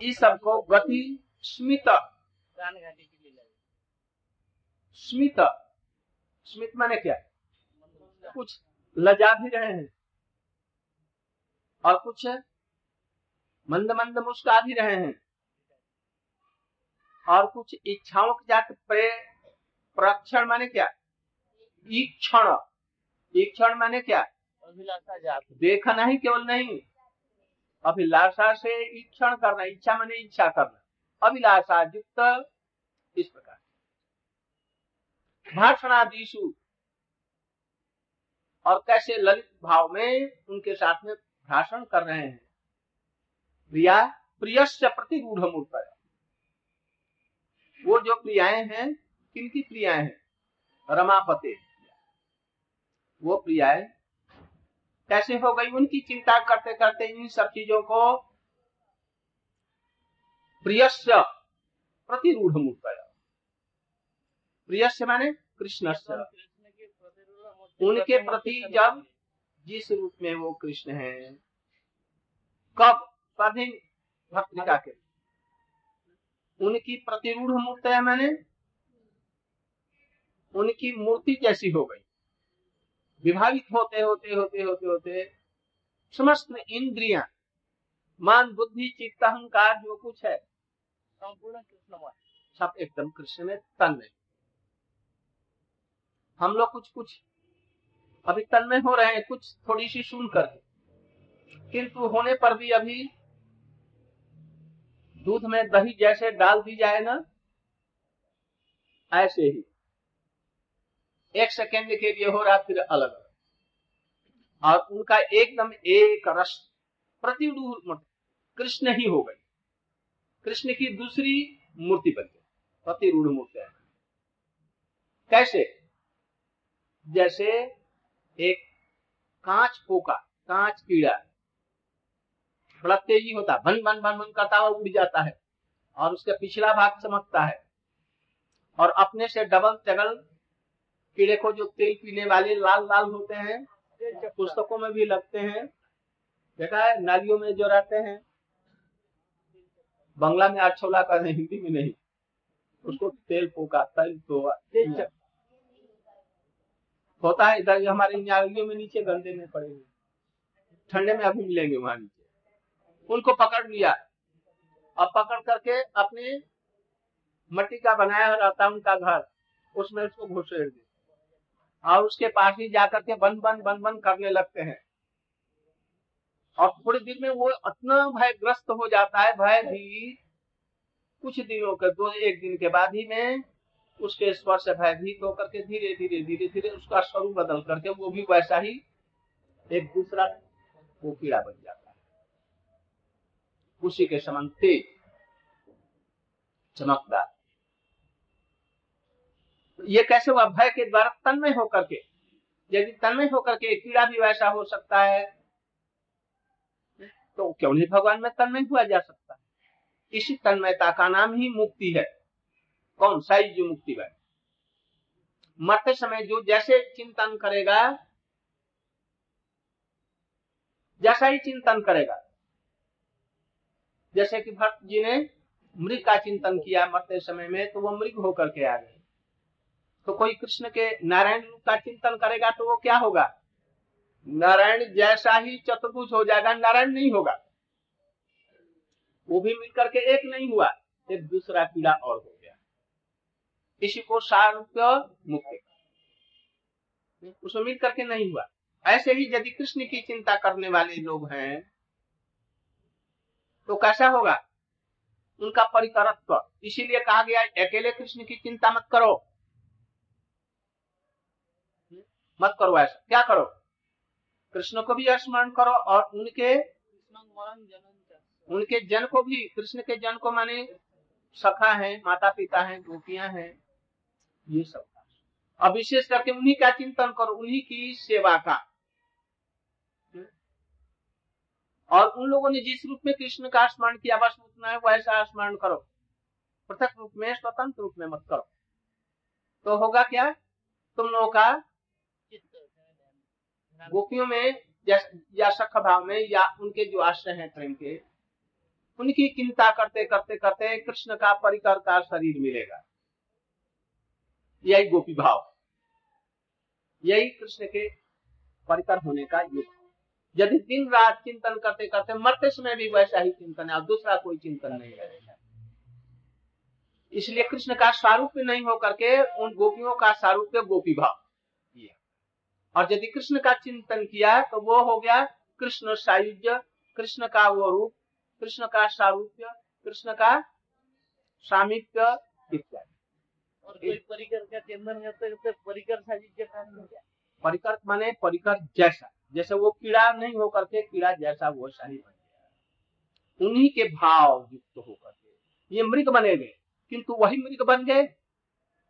Speaker 1: इस सबको गति स्मित। स्मित। स्मित माने क्या? कुछ लजा भी रहे हैं और कुछ मंद मंद मुस्का भी रहे हैं और कुछ इच्छाओं के जात प्रक्षण माने क्या? ईक्षण। ईक्षण माने क्या?
Speaker 2: अभिलाषा जात।
Speaker 1: देखना ही केवल नहीं। अभिलाषा से ईक्षण करना इच्छा माने इच्छा करना। अभिलाषा युक्त इस प्रकार। भाषणादिशु और कैसे ललित भाव में उनके साथ में भाषण कर रहे हैं। प्रिया प्रियस्य प्रतिरूढ़ मूर्त वो जो प्रियाएँ हैं, किनकी प्रियाएँ हैं? रमापते। वो प्रियाएँ कैसे हो गई? उनकी चिंता करते करते इन सब चीज़ों को प्रियस्य प्रतिरूढ़ मूर्त प्रिय माने कृष्ण से
Speaker 2: कृष्ण के प्रतिरूप
Speaker 1: उनके प्रति जब जिस रूप में वो कृष्ण है कब? स्वाधीन भक्तिका के उनकी प्रतिरूढ़ मूर्त है मैंने। उनकी मूर्ति जैसी हो गई। विभावित होते होते होते होते होते समस्त इंद्रिया मान बुद्धि चित्त अहंकार जो कुछ है
Speaker 2: संपूर्ण कृष्णमय
Speaker 1: सब एकदम कृष्ण में तन्मय हम लोग कुछ कुछ अभी तन्मय हो रहे हैं, कुछ थोड़ी सी सुन करके किंतु होने पर भी अभी दूध में दही जैसे डाल दी जाए ना, ऐसे ही। एक सेकेंड के लिए हो रहा फिर अलग। और उनका एकदम एक रस प्रतिरूढ़ कृष्ण ही हो गई कृष्ण की दूसरी मूर्ति बन गई, प्रतिरूढ़ मूर्ति। कैसे? जैसे एक कांच पोका कांच कीड़ा। बड़ा तेज़ी होता है भन भन भन भन करता हुआ उड़ जाता है और उसका पिछला भाग चमकता है और अपने से डबल चगल कीड़े को जो तेल पीने वाले लाल लाल होते हैं, पुस्तकों में भी लगते हैं। देखा है, नालियों में जो रहते हैं, बंगला में आठ छोला कर हिंदी में नहीं, उसको तेल पोका तेल तो होता है, इधर हमारे नालियों में नीचे, गंदे में पड़े हुए। ठंडे में अभी मिलेंगे वहाँ नीचे। उनको पकड़ लिया। और पकड़ करके अपने मट्टी का बनाया रहता उनका घर, उसमें उसको घुसेड़ दे। और उसके पास ही जाकर के बंद बंद बंद बंद करने लगते हैं। और थोड़ी देर में वो इतना भयग्रस्त हो जाता है, भय भी कुछ दिनों के, दो एक दिन के बाद ही में उसके स्पर्श से भयभीत होकर के धीरे धीरे धीरे धीरे उसका स्वरूप बदल करके वो भी वैसा ही एक दूसरा वो कीड़ा बन जाता है। उसी के समान तेज, चमकदार। ये कैसे हुआ? भय के द्वारा तन्मय होकर के, यदि तन्मय होकर के कीड़ा भी वैसा हो सकता है तो क्यों नहीं भगवान में तन्मय हुआ जा सकता? है इसी तन्मयता का नाम ही मुक्ति है। कौन सा जो मुक्ति है मरते समय जो जैसे चिंतन करेगा, जैसा ही चिंतन करेगा। जैसे कि भक्त जी ने मृग का चिंतन किया मरते समय में तो वो मृग होकर के आ गए। तो कोई कृष्ण के नारायण रूप का चिंतन करेगा तो वो क्या होगा? नारायण जैसा ही चतुर्भुज हो जाएगा, नारायण नहीं होगा। वो भी मिलकर के एक नहीं हुआ, एक दूसरा पीड़ा और हो इसी को सारूप्य मुक्ति उसमें मिल करके नहीं हुआ। ऐसे ही यदि कृष्ण की चिंता करने वाले लोग हैं तो कैसा होगा? उनका परिकरत्व। इसीलिए कहा गया, अकेले कृष्ण की चिंता मत करो। मत करो ऐसा। क्या करो? कृष्ण को भी स्मरण करो और उनके उनके जन को भी, कृष्ण के जन को माने सखा है माता पिता है, गोपियाँ हैं ये सब अब विशेष करके उन्हीं का चिंतन करो, उन्हीं की सेवा का। और उन लोगों ने जिस रूप में कृष्ण का स्मरण किया, बस उतना है वैसा स्मरण करो। पृथक रूप में, स्वतंत्र रूप में मत करो। तो होगा क्या? तुम लोगों का गोपियों में या सख भाव में, या उनके जो आश्रय हैं प्रेम के, उनकी चिंता करते करते करते कृष्ण का परिकर का शरीर मिलेगा। यही गोपी भाव। यही कृष्ण के परिकर होने का युग। यदि दिन रात चिंतन करते करते मरते समय भी वैसा ही चिंतन है और दूसरा कोई चिंतन नहीं रहेगा इसलिए कृष्ण का स्वरूप नहीं होकर के उन गोपियों का स्वरूप गोपी भाव। और यदि कृष्ण का चिंतन किया तो वो हो गया कृष्ण सायुज्य। कृष्ण का वो रूप, कृष्ण का सारूप्य, कृष्ण का सामिप्य इत्यादि।
Speaker 2: परिकर का चिंतन करते परिकर
Speaker 1: परिकर माने परिकर जैसा, जैसे वो कीड़ा नहीं होकर के कीड़ा जैसा वो शाही बन गया। उन्हीं के भाव युक्त होकर के ये मृग बने गए, किंतु वही मृग बन गए,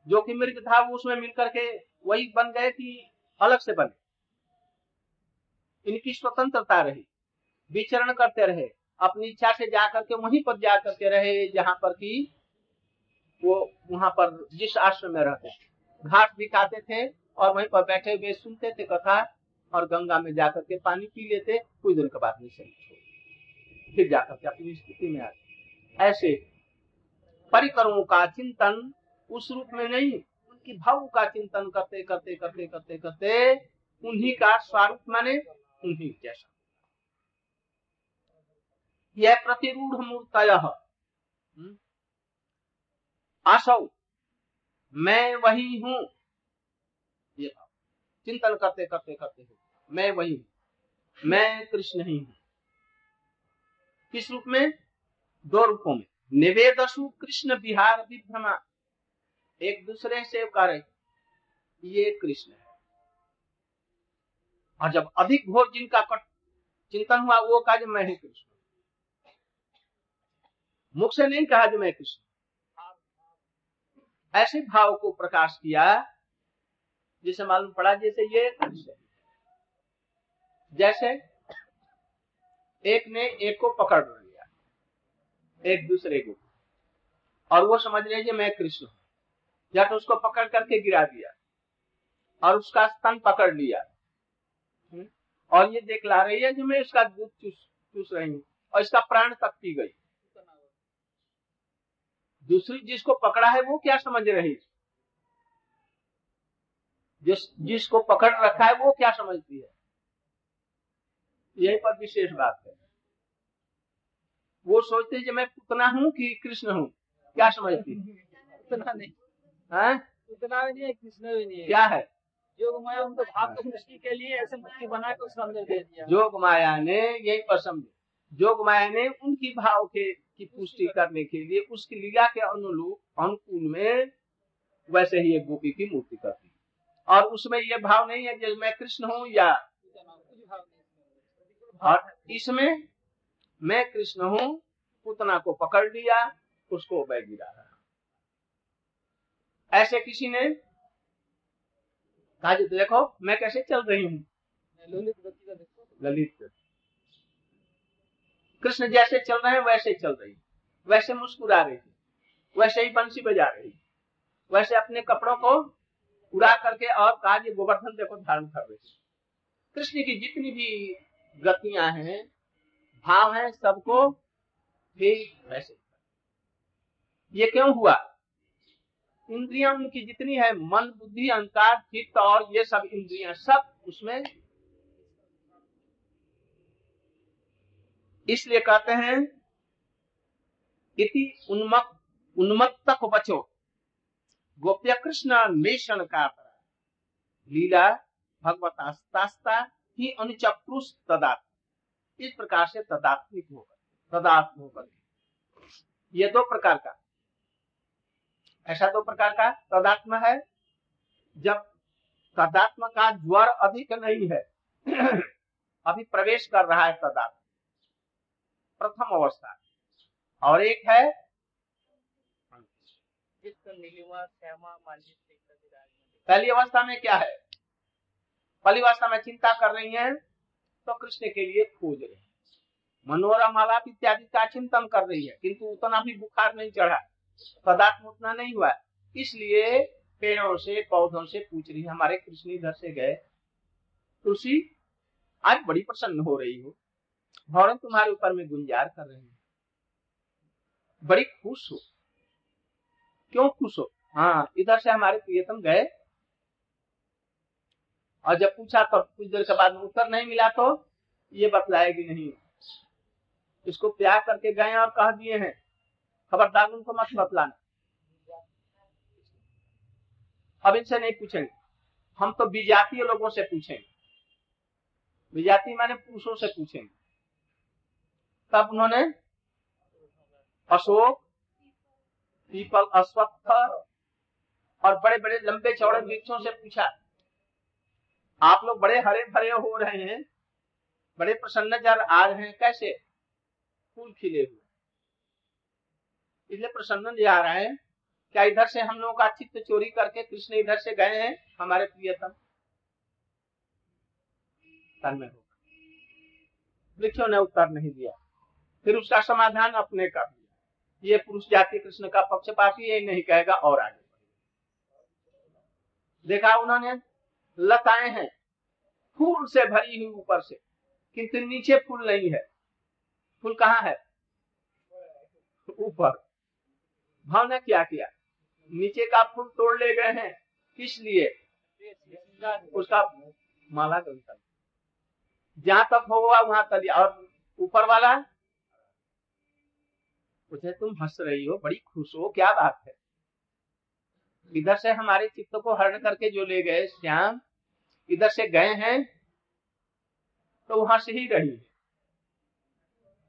Speaker 1: जो कि मृग था, वो उसमें मिलकर के वही बन गए कि अलग से बने। इनकी स्वतंत्रता रही, विचरण करते रहे, अपनी इच्छा से जाकर के वहीं पर जा करके रहे, जहाँ पर कि वो वहाँ पर जिस आश्रम में रहते घाट दिखाते थे और वहीं पर बैठे हुए सुनते थे कथा और गंगा में जाकर के पानी पी लेते कुछ दिन के बाद में फिर जाकर के अपनी स्थिति में आते। ऐसे परिकरों का चिंतन उस रूप में नहीं, उनकी भाव का चिंतन करते करते करते करते करते उन्हीं का स्वरूप माने उन्हीं जैसा यह प्रतिरूढ़ मूर्तय। आसौ मैं वही हूँ। चिंतन करते करते करते हो। मैं वही हूँ। मैं कृष्ण ही हूँ। किस रूप में? दो रूपों में। निवेदसु कृष्ण बिहार विभ्रमा। एक दूसरे से कार्य ये कृष्ण है। और जब अधिक घोर जिनका कट चिंतन हुआ, वो कहा मैं ही कृष्ण मुख से नहीं कहा जो मैं कृष्ण ऐसे भाव को प्रकाश किया, जिसे मालूम पड़ा जैसे ये जैसे एक ने एक को पकड़ लिया, एक दूसरे को। और वो समझ रहे मैं कृष्ण हूँ। या तो उसको पकड़ करके गिरा दिया, और उसका स्तन पकड़ लिया। और ये देख ला रही है जो मैं उसका दूध चूस चूस रही हूँ, और इसका प्राण तक पी गई। दूसरी जिसको पकड़ा है वो क्या समझ रही है? जिस जिसको पकड़ रखा है वो क्या समझती है? यही पर विशेष बात है। वो सोचते कि मैं पुतना हूँ कि कृष्ण हूँ। क्या समझती
Speaker 2: उतना नहीं।
Speaker 1: है?
Speaker 2: उतना भी नहीं है कृष्ण भी नहीं है।
Speaker 1: क्या है?
Speaker 2: योग माया उनको भाव को सृष्टि के लिए ऐसे मूर्ति बना के उसका अंदर दे दिया।
Speaker 1: जोग माया ने यही पर समझे जोग माया ने उनकी भाव के की पुष्टि करने के लिए उसकी लीला के अनुरूप अनुकूल में वैसे ही एक गोपी की मूर्ति करती और उसमें ये भाव नहीं है कि मैं कृष्ण हूँ या और इसमें मैं कृष्ण हूँ पुतना को पकड़ लिया उसको वह गिरा रहा ऐसे किसी ने कहा देखो मैं कैसे चल रही हूँ? ललित। कृष्ण जैसे चल रहे हैं, वैसे चल रही वैसे मुस्कुरा रही वैसे ही बंसी बजा रही वैसे अपने कपड़ों को उड़ा करके और कहा गोवर्धन देखो धारण कर रही कृष्ण की जितनी भी गतियाँ हैं, भाव हैं, सबको ठीक वैसे। ये क्यों हुआ? इंद्रियाँ उनकी जितनी है, मन, बुद्धि, अहंकार, चित्त और ये सब इंद्रियाँ सब उसमें इसलिए कहते हैं इति उन्मक उन्मत्तक बचो गोप्य कृष्ण मेषण का लीला भगवतास्ता ही अनुचक्रुष तदात। इस प्रकार से तदात्मिक होकर तदात्म होकर ये दो प्रकार का। ऐसा दो प्रकार का तदात्म है, जब तदात्म का ज्वर अधिक नहीं है, अभी प्रवेश कर रहा है तदात्म। प्रथम अवस्था। और एक है पहली अवस्था में क्या है? पहली अवस्था में चिंता कर रही है तो कृष्ण के लिए खोज रहे हैं। मनोरम आलाप इत्यादि का चिंतन कर रही है किंतु उतना भी बुखार नहीं चढ़ा। पदार्थ उतना नहीं हुआ। इसलिए पेड़ों से पौधों से पूछ रही है हमारे कृष्ण इधर से गए तुलसी आज बड़ी प्रसन्न हो रही हो। भौरन तुम्हारे ऊपर में गुंजार कर रहे हैं। बड़ी खुश हो। क्यों खुश हो? हाँ इधर से हमारे प्रियतम गए। और जब पूछा तो कुछ देर के बाद उत्तर नहीं मिला तो ये बतलाएगी नहीं। इसको प्यार करके गए और कह दिए हैं। खबरदार उनको मत बतलाना। अब इनसे नहीं पूछेंगे। हम तो विजातीय लोगों से पूछेंगे। विजाति माने पुरुषों से पूछेंगे। तब उन्होंने अशोक पीपल अश्वत्थ और बड़े बड़े लंबे चौड़े वृक्षों से पूछा, आप लोग बड़े हरे भरे हो रहे हैं, बड़े प्रसन्न नज़र आ रहे हैं, कैसे? फूल खिले हुए। इसलिए प्रसन्न नज़र आ रहे हैं। क्या इधर से हम लोगों का चित्त चोरी करके कृष्ण इधर से गए हैं, हमारे प्रियतम? तन्मय होगा। वृक्षों ने उत्तर नहीं दिया। फिर उसका समाधान अपने दिया ये पुरुष जाति कृष्ण का पक्षपाती ये नहीं कहेगा, और आगे देखा उन्होंने, लताएँ हैं, फूल से भरी हुई ऊपर से, किंतु नीचे फूल नहीं है। फूल कहाँ है? ऊपर। भाव ने क्या किया? नीचे का फूल तोड़ ले गए हैं। किस लिए? उसका माला जहाँ तक होगा, वहाँ तलिया और ऊपर वाला? पूछे तुम हंस रही हो, बड़ी खुश हो, क्या बात है? इधर से हमारे चित्त को हरण करके जो ले गए श्याम, इधर से गए हैं तो वहाँ से ही रही।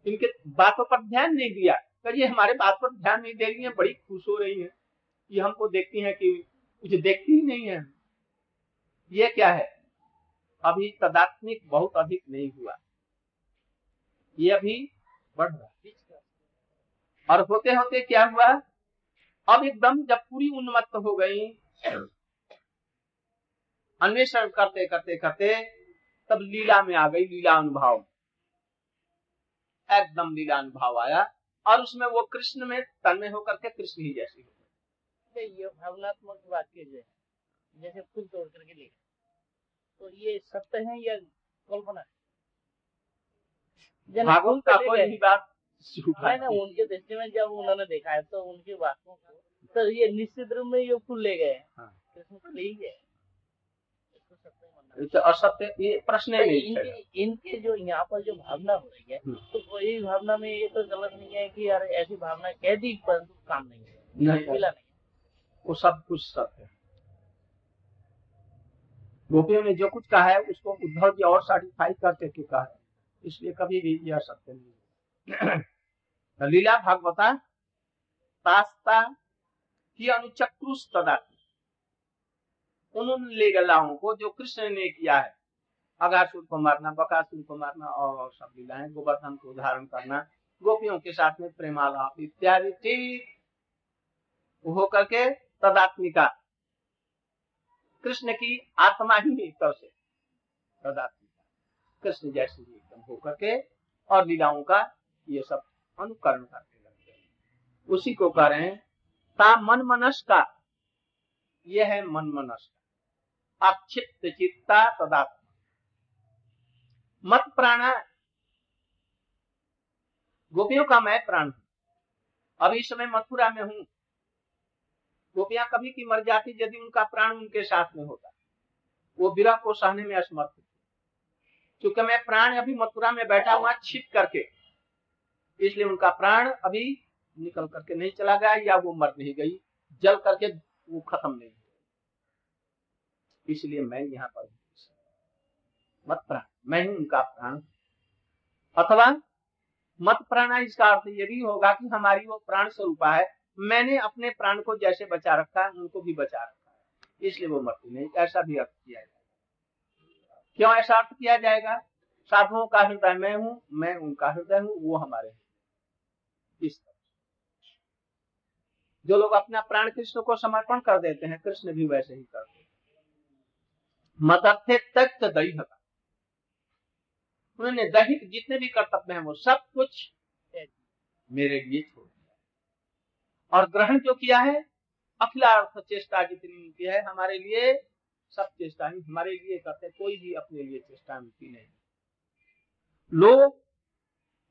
Speaker 1: इनके बातों पर ध्यान नहीं दिया। तो ये हमारे बात पर ध्यान नहीं दे रही है, बड़ी खुश हो रही है। ये हमको देखती है कि कुछ देखती ही नहीं है। ये क्या है? अभी तदात्मिक बहुत अधिक नहीं हुआ। ये अभी बढ़ रहा और होते होते क्या हुआ? अब एकदम जब पूरी उन्मत्त हो गई अन्वेषण करते करते करते तब लीला में आ गई लीला अनुभव। एकदम लीला अनुभव आया और उसमें वो कृष्ण में तन्मय होकर के कृष्ण ही जैसी हो
Speaker 2: ये भावनात्मक वाक्य जो है जैसे फूल तोड़ करके ले तो ये सत्य है या कल्पना है?
Speaker 1: भागवत का कोई भी बात
Speaker 2: ना उनके दृष्टि में जब उन्होंने देखा है तो उनकी बातों को तो ये निश्चित रूप में ये फूल ले गए।
Speaker 1: हाँ।
Speaker 2: तो ही।
Speaker 1: असत्य ये प्रश्न ही
Speaker 2: इनके इनके जो यहाँ पर जो भावना हो रही है
Speaker 1: हम्म।
Speaker 2: तो वही भावना में ये तो गलत नहीं है कि यार ऐसी भावना कह दी परंतु काम नहीं है।
Speaker 1: नहीं
Speaker 2: मिला नहीं।
Speaker 1: वो सब कुछ सत्य है। गोपियों ने जो कुछ कहा है उसको उद्धव जी और सर्टिफाई करके के कहा है? इसलिए कभी भी यह सत्य नहीं है। लीला भागवता तास्ता की अनुचक्रुष तदात्म उन लीलाओं को जो कृष्ण ने किया है अगासुर को मारना बकासुर को मारना और सब लीलाएँ गोवर्धन को धारण करना गोपियों के साथ में प्रेमालाप इत्यादि ठीक हो करके तदात्मिका कृष्ण की आत्मा ही एक तरह से तदात्मिका कृष्ण जैसे एकदम हो करके और लीलाओं का ये सब अनुकरण करते लगते हैं। उसी को कह रहे हैं, ता मन मनस का यह है मन मनस का अक्षिप्त चित्ता तदात्मा। मत प्राणा गोपियों का मैं प्राण हूँ। अभी समय मथुरा में हूँ। गोपियाँ कभी की मर जाती यदि उनका प्राण उनके साथ में होता। वो विरह को सहने में असमर्थ क्योंकि मैं प्राण अभी मथुरा में बैठा हुआ छिप करके इसलिए उनका प्राण अभी निकल करके नहीं चला गया या वो मर नहीं गई, जल करके वो खत्म नहीं इसलिए मैं यहाँ पर मत प्राण, मैं ही उनका प्राण। अथवा मत प्राणा इसका अर्थ ये भी होगा कि हमारी वो प्राण स्वरूपा है। मैंने अपने प्राण को जैसे बचा रखा है उनको भी बचा रखा। है इसलिए वो मरती नहीं, ऐसा भी अर्थ किया जाएगा। क्यों ऐसा अर्थ किया जाएगा? साधुओं का हृदय मैं हूँ, मैं उनका हृदय हूँ, वो हमारे इस तरह जो लोग अपना प्राण कृष्ण को समर्पण कर देते हैं, कृष्ण भी वैसे ही करते हैं। मदर्थे तक दही उन्होंने दैहिक जितने भी कर्तव्य हैं, वो सब कुछ मेरे लिए छोड़ दिया। और ग्रहण जो किया है अखिलार्थ चेष्टा जितनी उनकी है, हमारे लिए सब चेष्टा ही, हमारे लिए करते कोई भी अपने लिए चेष्टा उनकी नहीं। लोग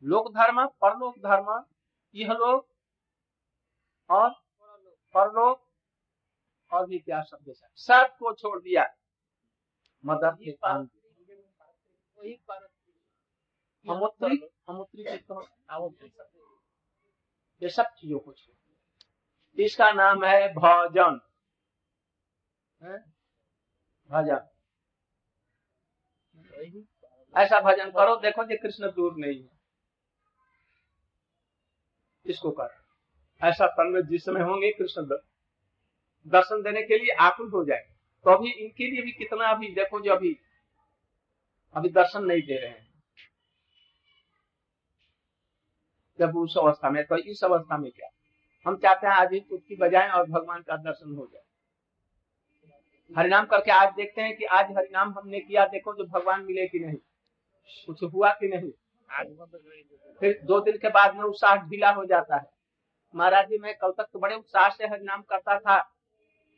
Speaker 1: लोक धर्म, परलोक धर्म यह लोग और परलोक और भी क्या शब्द सबको छोड़ दिया। मदर के हमोत्री हमोत्री ये सब चीज़ों को छोड़ इसका नाम है भजन। भजन। ऐसा भजन करो देखो कि कृष्ण दूर नहीं है। इसको कर ऐसा तन्मय जिस समय होंगे कृष्ण दर्शन देने के लिए आकुल हो जाए तो अभी इनके लिए भी कितना अभी, देखो जो अभी अभी दर्शन नहीं दे रहे हैं। जब उस अवस्था में तो इस अवस्था में क्या? हम चाहते हैं आज ही चुटकी बजाएँ और भगवान का दर्शन हो जाए। हरिनाम करके आज देखते हैं कि आज हरिनाम हमने किया, देखो जो भगवान मिले कि नहीं, कुछ हुआ कि नहीं? फिर दो दिन के बाद में उत्साह ढीला हो जाता है। महाराज जी, मैं कल तक तो बड़े उत्साह से हरिनाम करता था।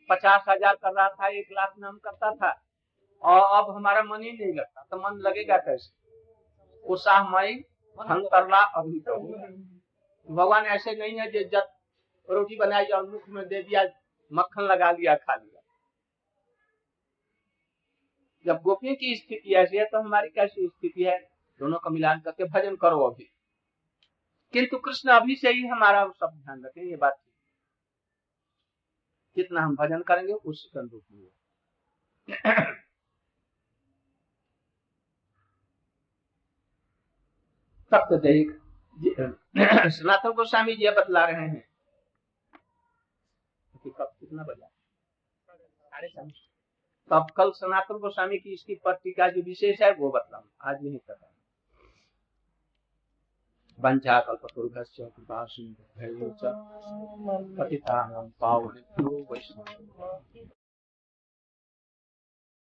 Speaker 1: पचास हज़ार कर रहा था, एक लाख नाम करता था। और अब हमारा मन ही नहीं लगता तो मन लगेगा कैसे? उत्साहमयी हम करला अभी तो भगवान ऐसे नहीं है जो जब रोटी बनाई और मुख में दे दिया, मक्खन लगा लिया, खा लिया। जब गोपियों की स्थिति ऐसी है तो हमारी कैसी स्थिति है? दोनों का मिलान करके भजन करो अभी। किंतु कृष्ण अभी से ही हमारा सब ध्यान रखें ये बात जितना हम भजन करेंगे उसके अनुरूप होगा तब तो देख सनातन गोस्वामी जी बतला रहे हैं कि कब कितना बजा। तो अब कल सनातन गोस्वामी की इसकी पट्टिका जो विशेष है वो बतलाऊ। आज नहीं पता वञ्चाकल्पतरुभ्यश्च कृपासिन्धुभ्यो च पतितानां पावनेभ्यो वैष्णवेभ्यो